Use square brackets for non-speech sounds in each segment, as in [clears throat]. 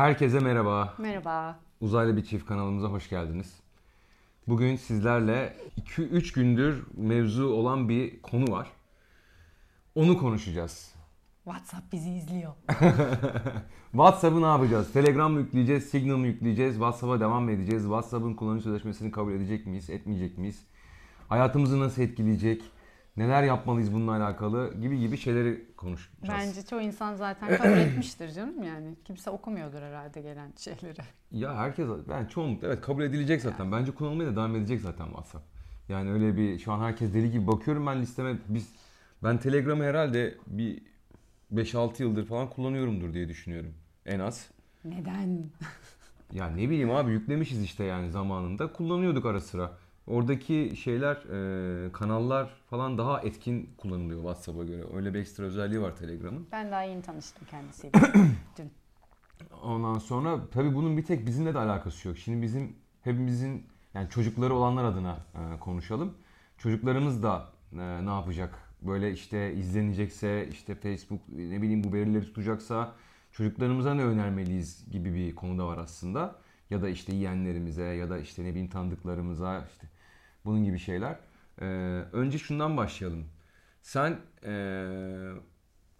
Herkese merhaba. Merhaba. Uzaylı bir çift kanalımıza hoş geldiniz. Bugün sizlerle 2-3 gündür mevzu olan bir konu var. Onu konuşacağız. WhatsApp bizi izliyor. [laughs] WhatsApp'ı ne yapacağız? Telegram mı yükleyeceğiz? Signal mı yükleyeceğiz? WhatsApp'a devam mı edeceğiz? WhatsApp'ın kullanıcı sözleşmesini kabul edecek miyiz? Etmeyecek miyiz? Hayatımızı nasıl etkileyecek? Neler yapmalıyız bununla alakalı gibi gibi şeyleri konuşacağız. Bence çoğu insan zaten kabul [clears throat] etmiştir canım yani. Kimse okumuyordur herhalde gelen şeyleri. Ya herkes ben çoğunlukla evet kabul edilecek zaten. Bence kullanılmaya da devam edecek zaten WhatsApp. Yani öyle bir şu an herkes deli gibi bakıyorum ben listeme biz ben Telegram'ı herhalde bir 5-6 yıldır falan kullanıyorumdur diye düşünüyorum en az. Neden? Ya ne bileyim abi yüklemişiz işte yani zamanında kullanıyorduk ara sıra. Oradaki şeyler, e, kanallar falan daha etkin kullanılıyor WhatsApp'a göre. Öyle bir ekstra özelliği var Telegram'ın. Ben daha yeni tanıştım kendisiyle. [clears throat] Dün. Ondan sonra tabii bunun bir tek bizimle de alakası yok. Şimdi bizim hepimizin yani çocukları olanlar adına e, konuşalım. Çocuklarımız da e, ne yapacak? Böyle işte izlenecekse, işte Facebook ne bileyim bu verileri tutacaksa çocuklarımıza ne önermeliyiz gibi bir konu da var aslında. Ya da işte yeğenlerimize ya da işte ne bileyim tanıdıklarımıza işte bunun gibi şeyler. E, önce şundan başlayalım. Sen e,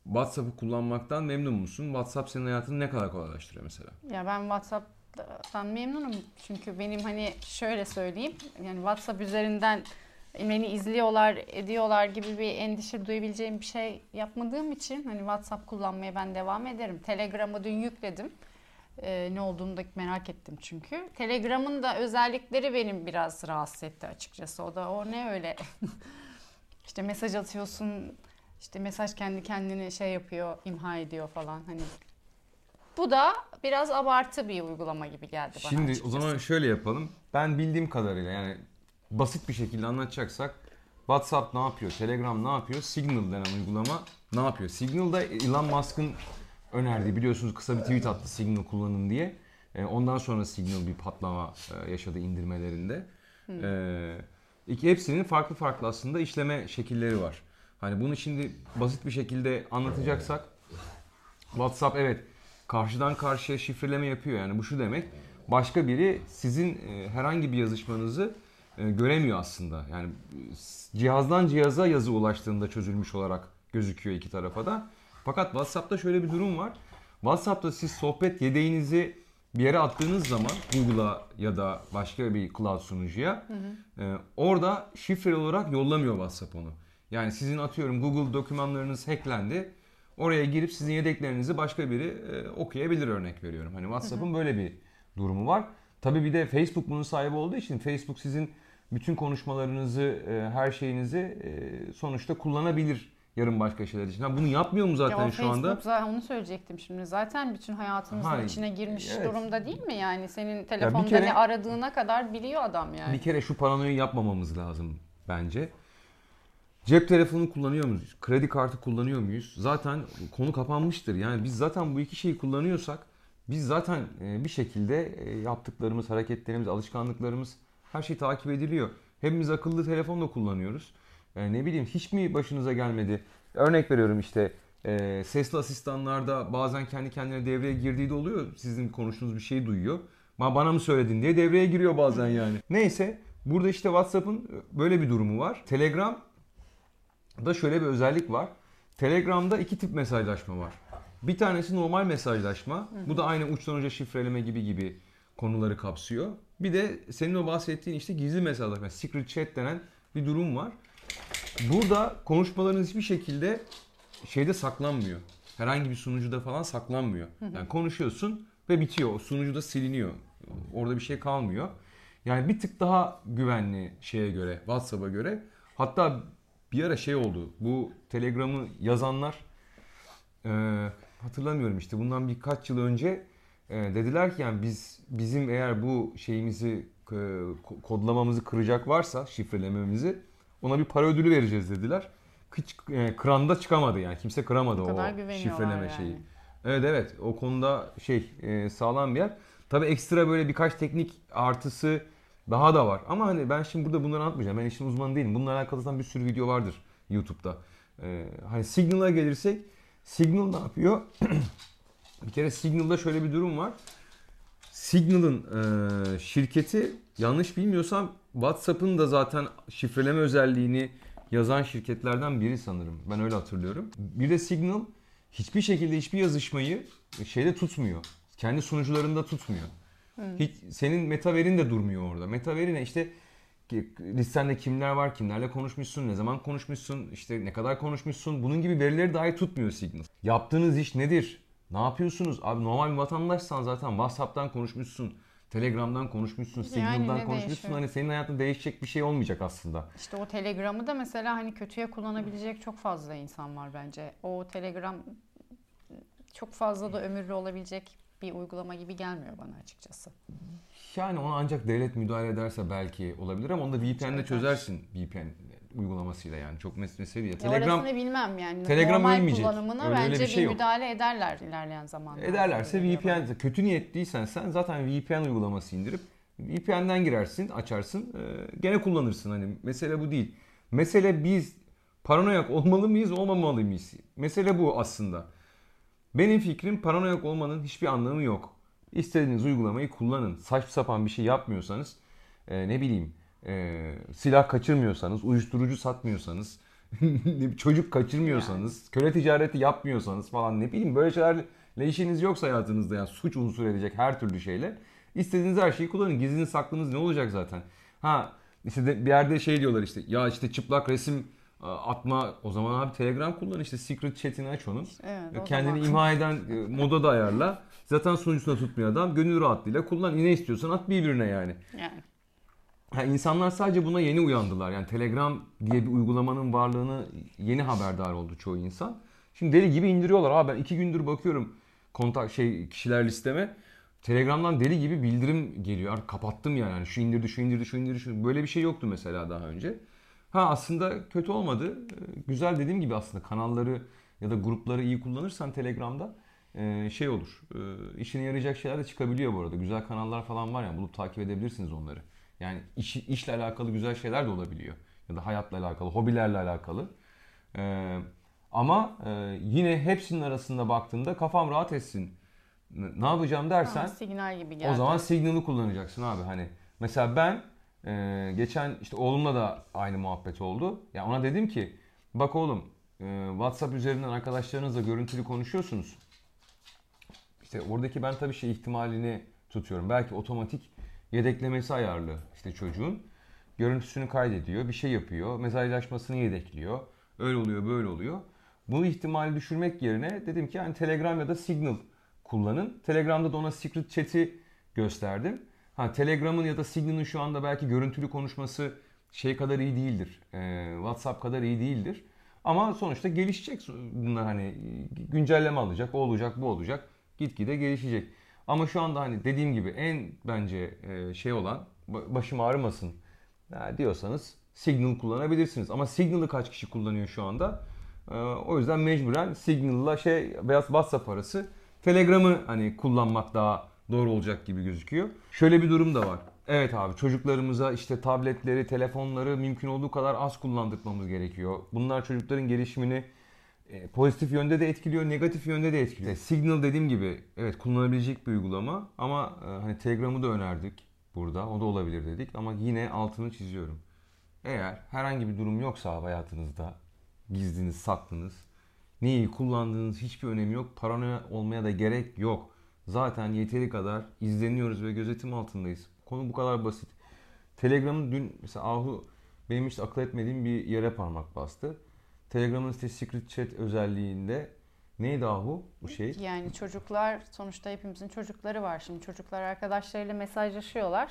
WhatsApp'ı kullanmaktan memnun musun? WhatsApp senin hayatını ne kadar kolaylaştırıyor mesela? Ya ben WhatsApp'tan memnunum. Çünkü benim hani şöyle söyleyeyim. Yani WhatsApp üzerinden beni izliyorlar, ediyorlar gibi bir endişe duyabileceğim bir şey yapmadığım için hani WhatsApp kullanmaya ben devam ederim. Telegram'ı dün yükledim. Ee, ne olduğunu da merak ettim çünkü. Telegram'ın da özellikleri benim biraz rahatsız etti açıkçası. O da o ne öyle [laughs] işte mesaj atıyorsun işte mesaj kendi kendine şey yapıyor, imha ediyor falan hani. Bu da biraz abartı bir uygulama gibi geldi bana Şimdi açıkçası. o zaman şöyle yapalım. Ben bildiğim kadarıyla yani basit bir şekilde anlatacaksak WhatsApp ne yapıyor? Telegram ne yapıyor? Signal denen uygulama ne yapıyor? Signal da Elon Musk'ın önerdiği biliyorsunuz kısa bir tweet attı Signal kullanın diye. E, Ondan sonra Signal bir patlama e, yaşadı indirmelerinde. E, iki hepsinin farklı farklı aslında işleme şekilleri var. Hani bunu şimdi basit bir şekilde anlatacaksak WhatsApp evet karşıdan karşıya şifreleme yapıyor. Yani bu şu demek. Başka biri sizin e, herhangi bir yazışmanızı e, göremiyor aslında. Yani e, cihazdan cihaza yazı ulaştığında çözülmüş olarak gözüküyor iki tarafa da. Fakat WhatsApp'ta şöyle bir durum var. WhatsApp'ta siz sohbet yedeğinizi bir yere attığınız zaman Google'a ya da başka bir cloud sunucuya e, orada şifreli olarak yollamıyor WhatsApp onu. Yani sizin atıyorum Google dokümanlarınız hacklendi. Oraya girip sizin yedeklerinizi başka biri e, okuyabilir örnek veriyorum. Hani WhatsApp'ın böyle bir durumu var. Tabii bir de Facebook bunun sahibi olduğu için Facebook sizin bütün konuşmalarınızı, e, her şeyinizi e, sonuçta kullanabilir yarın başka şeyler için. Ha, bunu yapmıyor mu Ya zaten o şu Facebook anda? zaten onu söyleyecektim şimdi. Zaten bütün hayatımızın Ha, içine girmiş evet. durumda değil mi yani? Senin telefonda kere- ne aradığına kadar biliyor adam yani. Bir kere şu paranoyu yapmamamız lazım bence. Cep telefonu kullanıyor muyuz? Kredi kartı kullanıyor muyuz? Zaten konu kapanmıştır. Yani biz zaten bu iki şeyi kullanıyorsak biz zaten e, bir şekilde e, yaptıklarımız, hareketlerimiz, alışkanlıklarımız her şey takip ediliyor. Hepimiz akıllı telefon da kullanıyoruz. E, ne bileyim hiç mi başınıza gelmedi? Örnek veriyorum işte e, sesli asistanlarda bazen kendi kendine devreye girdiği de oluyor. Sizin konuştuğunuz bir şeyi duyuyor. Ma bana mı söyledin diye devreye giriyor bazen yani. [laughs] Neyse burada işte WhatsApp'ın böyle bir durumu var. Telegram da şöyle bir özellik var. Telegram'da iki tip mesajlaşma var. Bir tanesi normal mesajlaşma. Bu da aynı uçtan uca şifreleme gibi gibi konuları kapsıyor. Bir de senin o bahsettiğin işte gizli mesajlaşma, secret chat denen bir durum var. Burada konuşmalarınız hiçbir şekilde şeyde saklanmıyor. Herhangi bir sunucuda falan saklanmıyor. Yani konuşuyorsun ve bitiyor. O sunucuda siliniyor. Orada bir şey kalmıyor. Yani bir tık daha güvenli şeye göre, WhatsApp'a göre. Hatta bir ara şey oldu. Bu Telegram'ı yazanlar e, hatırlamıyorum işte bundan birkaç yıl önce e, dediler ki yani biz bizim eğer bu şeyimizi e, ko- kodlamamızı kıracak varsa şifrelememizi ona bir para ödülü vereceğiz dediler. Hiç e, kıranda çıkamadı yani kimse kıramadı O şifreleme yani. şeyi. Evet evet o konuda şey e, sağlam bir yer. Tabi ekstra böyle birkaç teknik artısı daha da var. Ama hani ben şimdi burada bunları anlatmayacağım. Ben işin uzmanı değilim. Bununla alakalı zaten bir sürü video vardır YouTube'da. E, hani Signal'a gelirsek Signal ne yapıyor? [clears throat] Bir kere Signal'da şöyle bir durum var. Signal'ın e, şirketi yanlış bilmiyorsam WhatsApp'ın da zaten şifreleme özelliğini yazan şirketlerden biri sanırım. Ben öyle hatırlıyorum. Bir de Signal hiçbir şekilde hiçbir yazışmayı şeyde tutmuyor. Kendi sunucularında tutmuyor. Hiç, senin metaverin de durmuyor orada. Metaverine işte listende kimler var, kimlerle konuşmuşsun, ne zaman konuşmuşsun, işte ne kadar konuşmuşsun. Bunun gibi verileri dahi tutmuyor Signal. Yaptığınız iş nedir? Ne yapıyorsunuz? Abi normal bir vatandaşsan zaten WhatsApp'tan konuşmuşsun. Telegram'dan konuşmuşsun, Signal'dan ne konuşmuşsun. değişiyor? Hani senin hayatında değişecek bir şey olmayacak aslında. İşte o Telegram'ı da mesela hani kötüye kullanabilecek çok fazla insan var bence. O Telegram çok fazla da ömürlü olabilecek bir uygulama gibi gelmiyor bana açıkçası. Yani ona ancak devlet müdahale ederse belki olabilir ama onu da VPN'de Çözer. çözersin VPN uygulamasıyla yani çok mes mesele değil. Ya Telegram orasını bilmem yani. Telegram Normal ölmeyecek. kullanımına Öyle öyle bence bir şey bir yok. müdahale ederler ilerleyen zamanlarda. ederlerse Öyle. VPN kötü niyetliysen sen zaten VPN uygulaması indirip VPN'den girersin, açarsın. e, gene kullanırsın hani. Mesele bu değil. Mesele biz paranoyak olmalı mıyız, olmamalı mıyız? Mesele bu aslında. Benim fikrim paranoyak olmanın hiçbir anlamı yok. İstediğiniz uygulamayı kullanın. Saçma sapan bir şey yapmıyorsanız, e, ne bileyim, e, silah kaçırmıyorsanız, uyuşturucu satmıyorsanız, [laughs] çocuk kaçırmıyorsanız, köle ticareti yapmıyorsanız falan ne bileyim böyle şeylerle işiniz yoksa hayatınızda yani suç unsur edecek her türlü şeyle istediğiniz her şeyi kullanın. Gizliniz saklınız ne olacak zaten? Ha işte de- bir yerde şey diyorlar işte ya işte çıplak resim atma o zaman abi Telegram kullan işte secret chat'ini aç onun. Evet, Kendini zaman. imha eden e, moda da ayarla. Zaten sunucusuna tutmuyor adam. Gönül rahatlığıyla kullan. Ne istiyorsan at birbirine yani. Yani. Ha, insanlar sadece buna yeni uyandılar. Yani Telegram diye bir uygulamanın varlığını yeni haberdar oldu çoğu insan. Şimdi deli gibi indiriyorlar. Abi ben iki gündür bakıyorum kontak şey kişiler listeme. Telegram'dan deli gibi bildirim geliyor. Artık kapattım yani. Hani şu indirdi, şu indirdi, şu indirdi. Şu... Böyle bir şey yoktu mesela daha önce. Ha aslında kötü olmadı. Ee, Güzel dediğim gibi aslında kanalları ya da grupları iyi kullanırsan Telegram'da e, şey olur. E, işine yarayacak şeyler de çıkabiliyor bu arada. Güzel kanallar falan var ya bulup takip edebilirsiniz onları. Yani iş, işle alakalı güzel şeyler de olabiliyor. Ya da hayatla alakalı, hobilerle alakalı. Ee, ama e, yine hepsinin arasında baktığında kafam rahat etsin. Ne yapacağım dersen Ama signal gibi geldi. o zaman Signal'ı kullanacaksın abi. Hani mesela ben e, geçen işte oğlumla da aynı muhabbet oldu. Ya ona dedim ki bak oğlum e, WhatsApp üzerinden arkadaşlarınızla görüntülü konuşuyorsunuz. İşte oradaki ben tabii şey ihtimalini tutuyorum. Belki otomatik yedeklemesi ayarlı işte çocuğun. Görüntüsünü kaydediyor, bir şey yapıyor, mesajlaşmasını yedekliyor. Öyle oluyor, böyle oluyor. Bu ihtimali düşürmek yerine dedim ki yani Telegram ya da Signal kullanın. Telegram'da da ona secret chat'i gösterdim. Ha Telegram'ın ya da Signal'ın şu anda belki görüntülü konuşması şey kadar iyi değildir. Ee, WhatsApp kadar iyi değildir. Ama sonuçta gelişecek bunlar hani güncelleme alacak, o olacak, bu olacak. Gitgide gelişecek. Ama şu anda hani dediğim gibi en bence e, şey olan ba- başım ağrımasın ya diyorsanız Signal kullanabilirsiniz. Ama Signal'ı kaç kişi kullanıyor şu anda? Ee, o yüzden mecburen Signal'la şey beyaz WhatsApp arası Telegram'ı hani kullanmak daha doğru olacak gibi gözüküyor. Şöyle bir durum da var. Evet abi çocuklarımıza işte tabletleri, telefonları mümkün olduğu kadar az kullandırmamız gerekiyor. Bunlar çocukların gelişimini e, pozitif yönde de etkiliyor, negatif yönde de etkiliyor. Signal dediğim gibi evet kullanabilecek bir uygulama ama e, hani Telegram'ı da önerdik burada. O da olabilir dedik ama yine altını çiziyorum. Eğer herhangi bir durum yoksa hayatınızda gizliniz, saklınız, neyi kullandığınız hiçbir önemi yok. Paranoya olmaya da gerek yok. Zaten yeteri kadar izleniyoruz ve gözetim altındayız. Konu bu kadar basit. Telegram'ın dün mesela Ahu benim hiç akıl etmediğim bir yere parmak bastı. Telegram'ın işte secret chat özelliğinde neydi Ahu bu şey? Yani çocuklar sonuçta hepimizin çocukları var. Şimdi çocuklar arkadaşlarıyla mesajlaşıyorlar.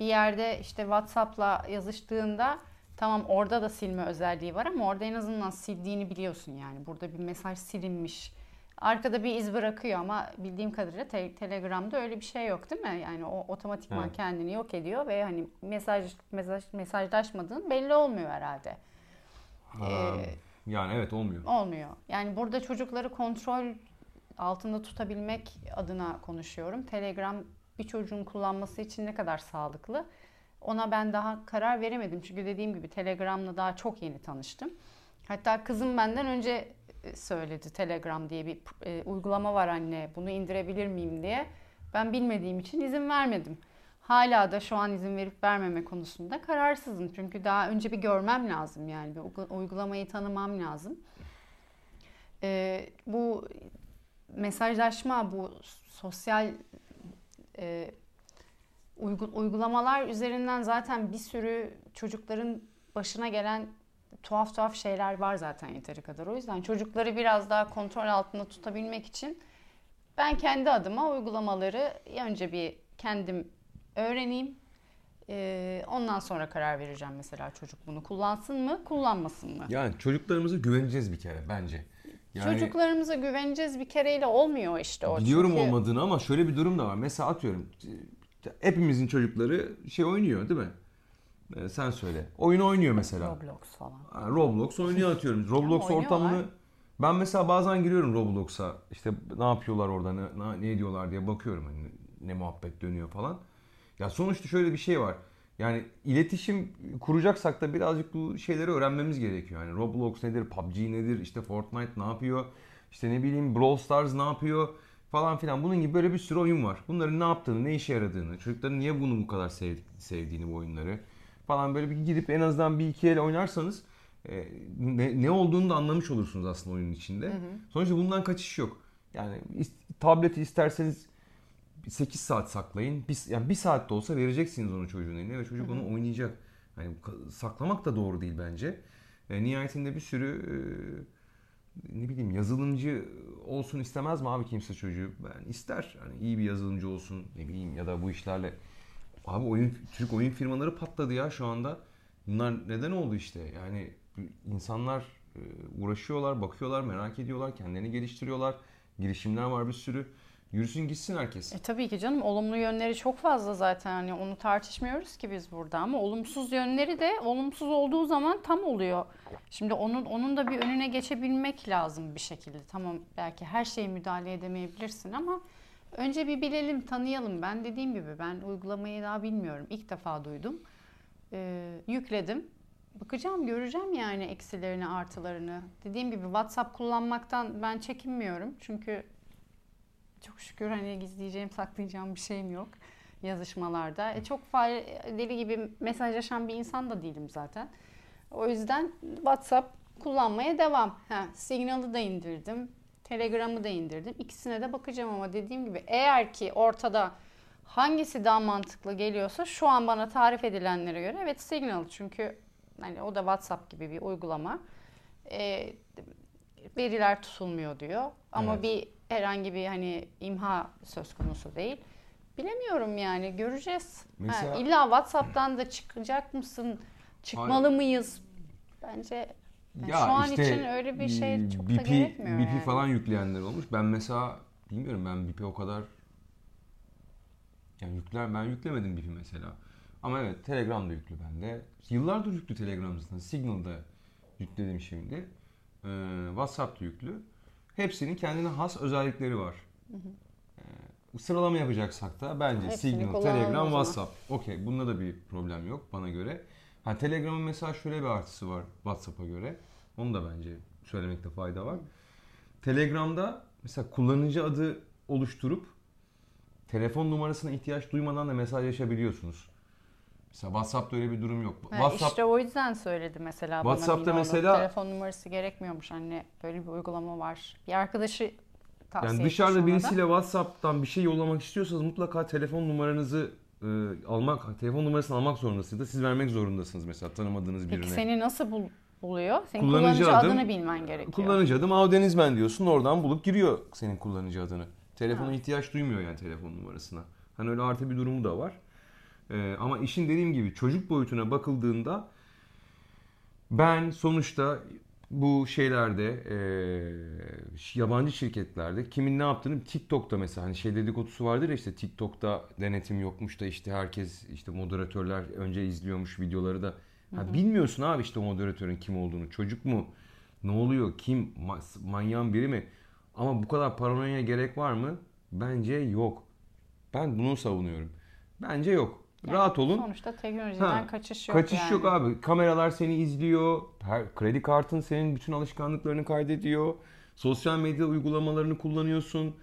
Bir yerde işte WhatsApp'la yazıştığında tamam orada da silme özelliği var ama orada en azından sildiğini biliyorsun yani. Burada bir mesaj silinmiş. Arkada bir iz bırakıyor ama bildiğim kadarıyla te- Telegram'da öyle bir şey yok değil mi? Yani o otomatikman Evet. kendini yok ediyor ve hani mesaj, mesaj mesajlaşmadığın belli olmuyor herhalde. Ha, Ee, yani evet olmuyor. Olmuyor. Yani burada çocukları kontrol altında tutabilmek adına konuşuyorum. Telegram bir çocuğun kullanması için ne kadar sağlıklı? Ona ben daha karar veremedim. Çünkü dediğim gibi Telegram'la daha çok yeni tanıştım. Hatta kızım benden önce e, söyledi Telegram diye bir e, uygulama var anne bunu indirebilir miyim diye. Ben bilmediğim için izin vermedim. Hala da şu an izin verip vermeme konusunda kararsızım. Çünkü daha önce bir görmem lazım yani bir uygulamayı tanımam lazım. Ee, bu mesajlaşma, bu sosyal e, uygulamalar üzerinden zaten bir sürü çocukların başına gelen tuhaf tuhaf şeyler var zaten yeteri kadar. O yüzden çocukları biraz daha kontrol altında tutabilmek için ben kendi adıma uygulamaları önce bir kendim öğreneyim. Ee, ondan sonra karar vereceğim mesela çocuk bunu kullansın mı, kullanmasın mı? Yani çocuklarımıza güveneceğiz bir kere bence. Yani, Çocuklarımıza güveneceğiz bir kereyle olmuyor işte o. Biliyorum çünkü... olmadığını ama şöyle bir durum da var. Mesela atıyorum hepimizin çocukları şey oynuyor değil mi? Ee, sen söyle. Oyun oynuyor mesela. Roblox falan. Roblox oynuyor atıyorum. [laughs] Roblox ortamını ben mesela bazen giriyorum Roblox'a. İşte ne yapıyorlar orada, ne, ne ediyorlar diye bakıyorum. Hani ne muhabbet dönüyor falan. Ya sonuçta şöyle bir şey var. Yani iletişim kuracaksak da birazcık bu şeyleri öğrenmemiz gerekiyor. Yani Roblox nedir, PUBG nedir, işte Fortnite ne yapıyor, işte ne bileyim Brawl Stars ne yapıyor falan filan. Bunun gibi böyle bir sürü oyun var. Bunların ne yaptığını, ne işe yaradığını, çocukların niye bunu bu kadar sev, sevdiğini bu oyunları falan böyle bir gidip en azından bir iki el oynarsanız e, ne, ne olduğunu da anlamış olursunuz aslında oyunun içinde. Hı hı. Sonuçta bundan kaçış yok. Yani tableti isterseniz 8 saat saklayın. Bir, yani bir saat de olsa vereceksiniz onu çocuğun eline ve çocuk onu oynayacak. Yani saklamak da doğru değil bence. E, nihayetinde bir sürü e, ne bileyim yazılımcı olsun istemez mi abi kimse çocuğu? Ben ister. Hani iyi bir yazılımcı olsun ne bileyim ya da bu işlerle Abi oyun Türk oyun firmaları patladı ya şu anda. Bunlar neden oldu işte? Yani insanlar e, uğraşıyorlar, bakıyorlar, merak ediyorlar, kendilerini geliştiriyorlar. Girişimler var bir sürü. Yürüsün gitsin herkes. E tabii ki canım olumlu yönleri çok fazla zaten hani onu tartışmıyoruz ki biz burada ama olumsuz yönleri de olumsuz olduğu zaman tam oluyor. Şimdi onun onun da bir önüne geçebilmek lazım bir şekilde. Tamam belki her şeye müdahale edemeyebilirsin ama önce bir bilelim, tanıyalım. Ben dediğim gibi ben uygulamayı daha bilmiyorum. İlk defa duydum. Ee, yükledim. Bakacağım, göreceğim yani eksilerini, artılarını. Dediğim gibi WhatsApp kullanmaktan ben çekinmiyorum. Çünkü çok şükür hani gizleyeceğim, saklayacağım bir şeyim yok yazışmalarda. E, çok deli gibi mesajlaşan bir insan da değilim zaten. O yüzden WhatsApp kullanmaya devam. Ha, Signal'ı da indirdim. Telegram'ı da indirdim. İkisine de bakacağım ama dediğim gibi eğer ki ortada hangisi daha mantıklı geliyorsa şu an bana tarif edilenlere göre evet Signal çünkü hani o da WhatsApp gibi bir uygulama. E, veriler tutulmuyor diyor. Ama evet. bir herhangi bir hani imha söz konusu değil. Bilemiyorum yani göreceğiz. Mesela, ha, illa WhatsApp'tan da çıkacak mısın? Çıkmalı hayır. mıyız? Bence yani ya şu an işte, için öyle bir şey çok BP, da gerekmiyor. BP yani. falan yükleyenler olmuş. Ben mesela bilmiyorum ben BP o kadar yani yükler ben yüklemedim BP mesela. Ama evet Telegram da yüklü bende. Yıllardır yüklü Telegram zaten. Signal'da yükledim şimdi. Ee, WhatsApp da yüklü. Hepsinin kendine has özellikleri var. Hı hı. Ee, sıralama yapacaksak da bence Hepsini Signal, Telegram, WhatsApp. Okey bunda da bir problem yok bana göre. Ha, Telegram'ın mesela şöyle bir artısı var WhatsApp'a göre. Onu da bence söylemekte fayda var. Telegram'da mesela kullanıcı adı oluşturup telefon numarasına ihtiyaç duymadan da mesajlaşabiliyorsunuz. Mesela WhatsApp'ta öyle bir durum yok. Ha, WhatsApp, işte o yüzden söyledi mesela WhatsApp'ta bana mesela telefon numarası gerekmiyormuş anne. Böyle bir uygulama var. Bir arkadaşı yani dışarıda birisiyle da. WhatsApp'tan bir şey yollamak istiyorsanız mutlaka telefon numaranızı e, almak, telefon numarasını almak zorundasınız. Siz vermek zorundasınız mesela tanımadığınız birine. Peki seni nasıl bul buluyor? Senin kullanıcı, kullanıcı adım, adını bilmen gerekiyor. Kullanıcı adım Avdenizmen diyorsun. Oradan bulup giriyor senin kullanıcı adını. Telefona ha. ihtiyaç duymuyor yani telefon numarasına. Hani öyle artı bir durumu da var. Ee, ama işin dediğim gibi çocuk boyutuna bakıldığında ben sonuçta bu şeylerde e, yabancı şirketlerde kimin ne yaptığını TikTok'ta mesela hani şey dedikodusu vardır ya işte TikTok'ta denetim yokmuş da işte herkes işte moderatörler önce izliyormuş videoları da. Ha, bilmiyorsun abi işte moderatörün kim olduğunu. Çocuk mu? Ne oluyor? Kim? Manyağın biri mi? Ama bu kadar paranoya gerek var mı? Bence yok. Ben bunu savunuyorum. Bence yok Yani Rahat olun. Sonuçta teknolojiden Ha, kaçış yok Kaçış yani. yok abi. Kameralar seni izliyor. Her kredi kartın senin bütün alışkanlıklarını kaydediyor. Sosyal medya uygulamalarını kullanıyorsun.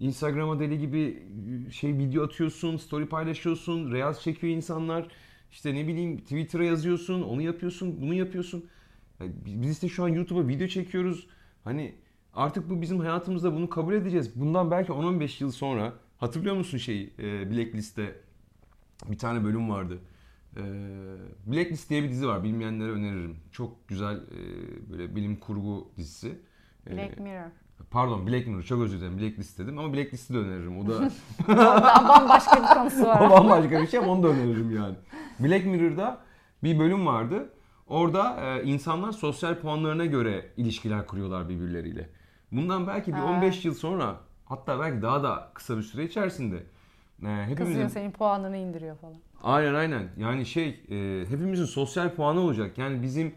Instagram'a deli gibi şey video atıyorsun, story paylaşıyorsun, reels çekiyor insanlar. İşte ne bileyim Twitter'a yazıyorsun, onu yapıyorsun, bunu yapıyorsun. Yani Biz işte şu an YouTube'a video çekiyoruz. Hani artık bu bizim hayatımızda bunu kabul edeceğiz. Bundan belki 10-15 yıl sonra hatırlıyor musun şeyi e, Blacklist'te bir tane bölüm vardı. Ee, Blacklist diye bir dizi var. Bilmeyenlere öneririm. Çok güzel e, böyle bilim kurgu dizisi. Ee, Black Mirror. Pardon Black Mirror çok özür dilerim. Blacklist dedim ama Blacklist'i de öneririm. O da [laughs] Daha bambaşka bir konusu [laughs] o var. bambaşka bir şey ama onu da öneririm yani. Black Mirror'da bir bölüm vardı. Orada e, insanlar sosyal puanlarına göre ilişkiler kuruyorlar birbirleriyle. Bundan belki bir Ha. 15 yıl sonra hatta belki daha da kısa bir süre içerisinde e, hepimizin Kızıyor senin puanını indiriyor falan. Aynen aynen. Yani şey e, hepimizin sosyal puanı olacak. Yani bizim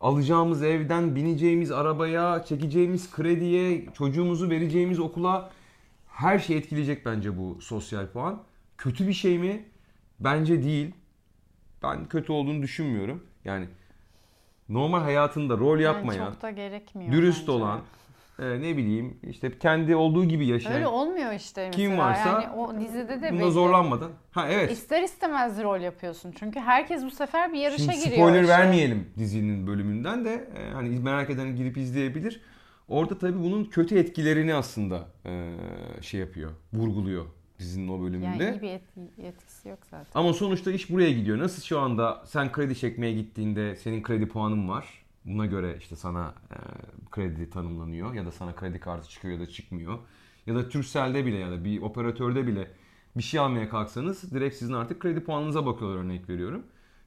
alacağımız evden, bineceğimiz arabaya, çekeceğimiz krediye, çocuğumuzu vereceğimiz okula her şey etkileyecek bence bu sosyal puan. Kötü bir şey mi? Bence değil. Ben kötü olduğunu düşünmüyorum. Yani normal hayatında rol yapmayan, Yani çok da gerekmiyor dürüst bence. olan, e, ne bileyim işte kendi olduğu gibi yaşayan, Öyle olmuyor işte mesela. Kim varsa yani o dizide de bunda zorlanmadan. Ha evet. İster istemez rol yapıyorsun. Çünkü herkes bu sefer bir yarışa Şimdi giriyor. spoiler işte. vermeyelim dizinin bölümünden de e, hani merak eden girip izleyebilir. Orada tabii bunun kötü etkilerini aslında e, şey yapıyor, vurguluyor dizinin o bölümünde. Yani iyi bir et- etkisi yok zaten. Ama sonuçta iş buraya gidiyor. Nasıl şu anda sen kredi çekmeye gittiğinde senin kredi puanın var. Buna göre işte sana e, kredi tanımlanıyor ya da sana kredi kartı çıkıyor ya da çıkmıyor. Ya da Turkcell'de bile ya da bir operatörde bile bir şey almaya kalksanız direkt sizin artık kredi puanınıza bakıyorlar örnek veriyorum.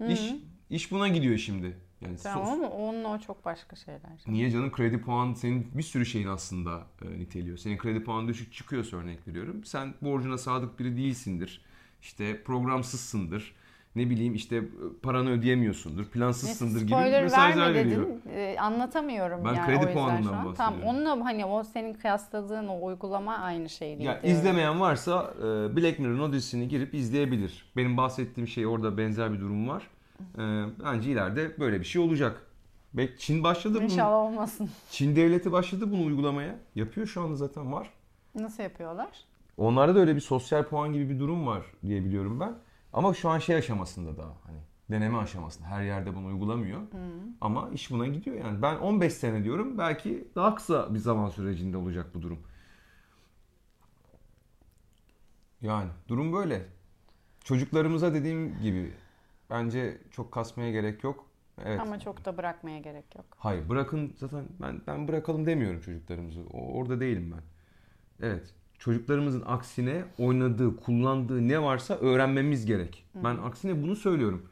İş iş buna gidiyor şimdi. Yani Tamam ama onunla o çok başka şeyler. Niye canım kredi puan senin bir sürü şeyin aslında e, niteliyor. Senin kredi puanı düşük çıkıyorsa örnek veriyorum. Sen borcuna sadık biri değilsindir. İşte programsızsındır. Ne bileyim işte e, paranı ödeyemiyorsundur. Plansızsındır gibi mesajlar veriyor. dedin. Ee, anlatamıyorum Ben yani kredi o yüzden puanından şu an. Tamam bahsediyorum. onunla hani o senin kıyasladığın o uygulama aynı şey değil. Ya diyorum. izlemeyen varsa e, Black Mirror'ın o dizisini girip izleyebilir. Benim bahsettiğim şey orada benzer bir durum var. E, Bence ileride böyle bir şey olacak. Belki Çin başladı bunu. İnşallah olmasın. Çin devleti başladı bunu uygulamaya. Yapıyor şu anda zaten var. Nasıl yapıyorlar? Onlarda da öyle bir sosyal puan gibi bir durum var diye biliyorum ben. Ama şu an şey aşamasında daha hani deneme aşamasında. Her yerde bunu uygulamıyor. Ama iş buna gidiyor yani. Ben 15 sene diyorum. Belki daha kısa bir zaman sürecinde olacak bu durum. Yani durum böyle. Çocuklarımıza dediğim gibi bence çok kasmaya gerek yok. Evet. Ama çok da bırakmaya gerek yok. Hayır bırakın zaten ben ben bırakalım demiyorum çocuklarımızı. O, orada değilim ben. Evet. Çocuklarımızın aksine oynadığı, kullandığı ne varsa öğrenmemiz gerek. Ben aksine bunu söylüyorum.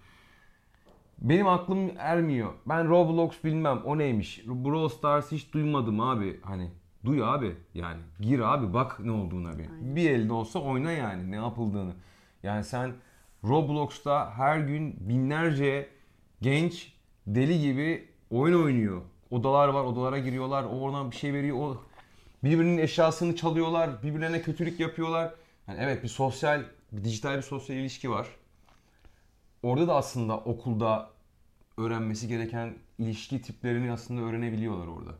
Benim aklım ermiyor. Ben Roblox bilmem o neymiş. Brawl Stars hiç duymadım abi. Hani duy abi yani. Gir abi bak ne olduğuna bir. Bir elde olsa oyna yani ne yapıldığını. Yani sen Roblox'ta her gün binlerce genç deli gibi oyun oynuyor. Odalar var, odalara giriyorlar. O oradan bir şey veriyor. O birbirinin eşyasını çalıyorlar, birbirlerine kötülük yapıyorlar. Yani evet bir sosyal, bir dijital bir sosyal ilişki var. Orada da aslında okulda öğrenmesi gereken ilişki tiplerini aslında öğrenebiliyorlar orada.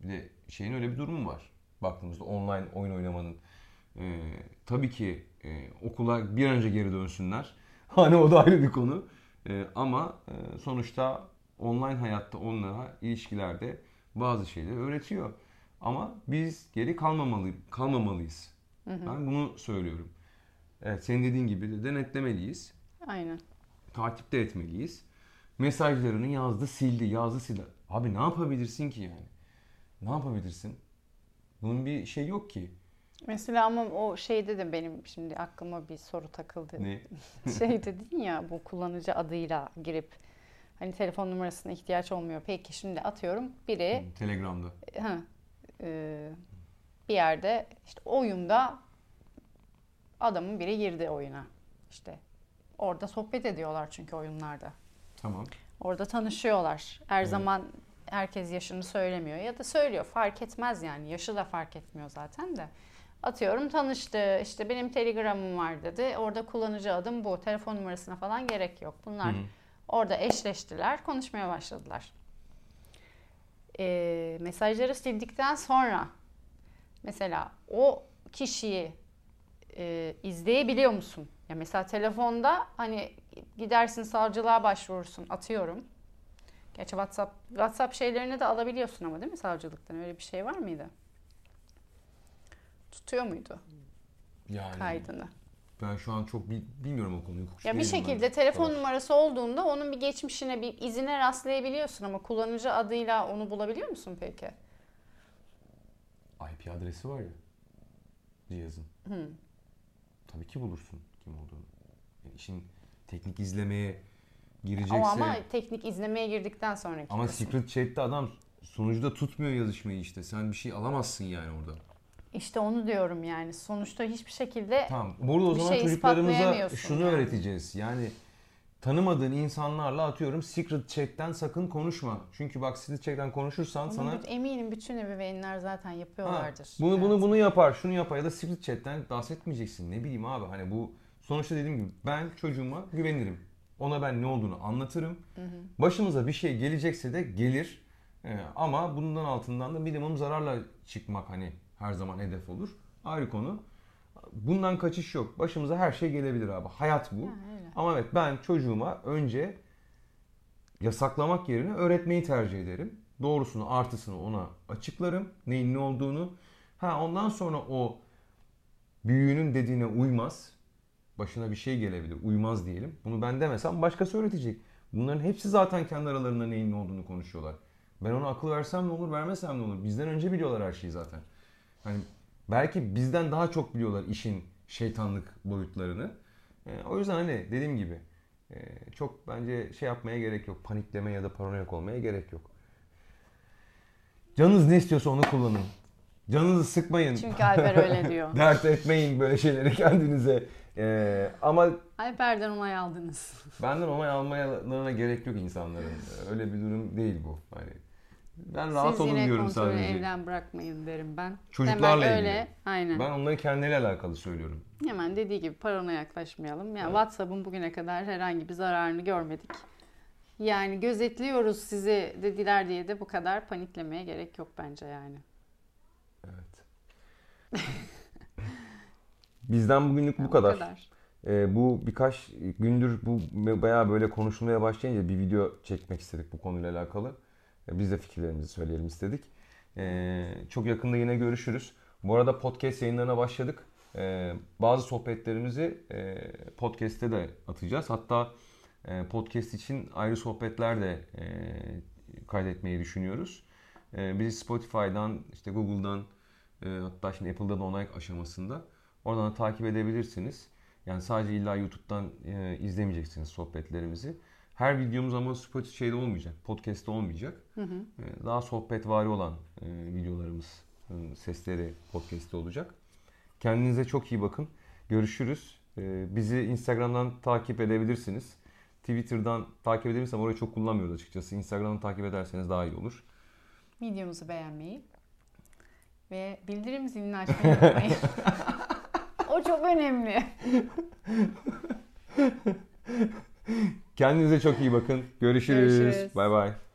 Bir de şeyin öyle bir durumu var. Baktığımızda online oyun oynamanın. Ee, tabii ki e, okula bir an önce geri dönsünler. [laughs] Hani o da ayrı bir konu. Ee, ama e, sonuçta online hayatta onlara ilişkilerde bazı şeyleri öğretiyor. Ama biz geri kalmamalı, kalmamalıyız. Ben bunu söylüyorum. Evet senin dediğin gibi de denetlemeliyiz. Aynen. Takipte etmeliyiz. Mesajlarını yazdı sildi, yazdı sildi. Abi ne yapabilirsin ki yani? Ne yapabilirsin? Bunun bir şey yok ki. Mesela ama o şeyde de benim şimdi aklıma bir soru takıldı. Ne? [laughs] şey dedin ya bu kullanıcı adıyla girip hani telefon numarasına ihtiyaç olmuyor. Peki şimdi atıyorum biri Telegram'da. ha, e, bir yerde işte oyunda adamın biri girdi oyuna. İşte orada sohbet ediyorlar çünkü oyunlarda. Tamam. Orada tanışıyorlar. Her Evet. zaman herkes yaşını söylemiyor ya da söylüyor fark etmez yani yaşı da fark etmiyor zaten de. Atıyorum tanıştı. İşte benim Telegram'ım var dedi. Orada kullanıcı adım bu. Telefon numarasına falan gerek yok. Bunlar Hı hı. orada eşleştiler. Konuşmaya başladılar. Ee, mesajları sildikten sonra mesela o kişiyi e, izleyebiliyor musun? Ya mesela telefonda hani gidersin savcılığa başvurursun atıyorum. Gerçi WhatsApp WhatsApp şeylerini de alabiliyorsun ama değil mi savcılıktan? Öyle bir şey var mıydı? Tutuyor muydu Yani kaydını? Ben şu an çok bil- bilmiyorum o konuyu. hukukçu Ya bir değilim ben. şekilde telefon Evet. numarası olduğunda onun bir geçmişine, bir izine rastlayabiliyorsun ama kullanıcı adıyla onu bulabiliyor musun peki? IP adresi var ya cihazın. Hı. Tabii ki bulursun kim olduğunu. Yani işin teknik izlemeye girecekse O ama teknik izlemeye girdikten sonraki ama kısmı. secret chat'te adam sonucuda tutmuyor yazışmayı işte. Sen bir şey alamazsın yani orada. İşte onu diyorum yani. Sonuçta hiçbir şekilde Tamam. Burada o Bir zaman şey çocuklarımıza ispatlayamıyorsun şunu yani. öğreteceğiz. Yani tanımadığın insanlarla atıyorum secret chat'ten sakın konuşma. Çünkü bak secret chat'ten konuşursan Bunu sana eminim bütün ebeveynler zaten Ha, yapıyorlardır. bunu bunu bunu yapar, şunu yapar ya da secret chat'ten bahsetmeyeceksin. Ne bileyim abi hani bu sonuçta dediğim gibi ben çocuğuma güvenirim. Ona ben ne olduğunu anlatırım. Başımıza bir şey gelecekse de gelir. Ee, ama bundan altından da minimum zararla çıkmak hani her zaman hedef olur. Ayrı konu. Bundan kaçış yok. Başımıza her şey gelebilir abi. Hayat bu. Ha, öyle. Ama evet ben çocuğuma önce yasaklamak yerine öğretmeyi tercih ederim. Doğrusunu artısını ona açıklarım. Neyin ne olduğunu. Ha ondan sonra o büyüğünün dediğine uymaz. Başına bir şey gelebilir. Uymaz diyelim. Bunu ben demesem başkası öğretecek. Bunların hepsi zaten kendi aralarında neyin ne olduğunu konuşuyorlar. Ben ona akıl versem ne olur, vermesem ne olur. Bizden önce biliyorlar her şeyi zaten. Hani belki bizden daha çok biliyorlar işin şeytanlık boyutlarını. Ee, o yüzden hani dediğim gibi e, çok bence şey yapmaya gerek yok. Panikleme ya da paranoyak olmaya gerek yok. Canınız ne istiyorsa onu kullanın. Canınızı sıkmayın. Çünkü Alper öyle [laughs] diyor. Dert etmeyin böyle şeyleri kendinize. Ee, ama Alper'den onay aldınız. benden onay almalarına gerek yok insanların. Öyle bir durum değil bu. Hani ben rahat Siz olun yine diyorum kontrolü sadece. elden bırakmayın derim ben. Çocuklarla Hemen ilgili. öyle. Aynen. Ben onların kendileriyle alakalı söylüyorum. Hemen dediği gibi parona yaklaşmayalım. Yani Evet. WhatsApp'ın bugüne kadar herhangi bir zararını görmedik. Yani gözetliyoruz sizi dediler diye de bu kadar paniklemeye gerek yok bence yani. Evet. [laughs] Bizden bugünlük bu Yani kadar. Ee, bu birkaç gündür bu bayağı böyle konuşulmaya başlayınca bir video çekmek istedik bu konuyla alakalı. Ee, Biz de fikirlerimizi söyleyelim istedik. Ee, çok yakında yine görüşürüz. Bu arada podcast yayınlarına başladık. Ee, bazı sohbetlerimizi e, podcast'te de atacağız. Hatta e, podcast için ayrı sohbetler de e, kaydetmeyi düşünüyoruz. E, bizi Spotify'dan, işte Google'dan, e, hatta şimdi Apple'da da onay aşamasında. Oradan da takip edebilirsiniz. Yani sadece illa YouTube'dan e, izlemeyeceksiniz sohbetlerimizi. Her videomuz ama Spotify şeyde olmayacak, podcast'te olmayacak. Hı hı. E, Daha sohbetvari olan e, videolarımız, e, sesleri podcast'te olacak. Kendinize çok iyi bakın. Görüşürüz. E, Bizi Instagram'dan takip edebilirsiniz. Twitter'dan takip edebilirsiniz ama orayı çok kullanmıyoruz açıkçası. Instagram'dan takip ederseniz daha iyi olur. Videomuzu beğenmeyi ve bildirim zilini açmayı [laughs] unutmayın. o çok önemli. [laughs] Kendinize çok iyi bakın. Görüşürüz. Görüşürüz. Bay bay.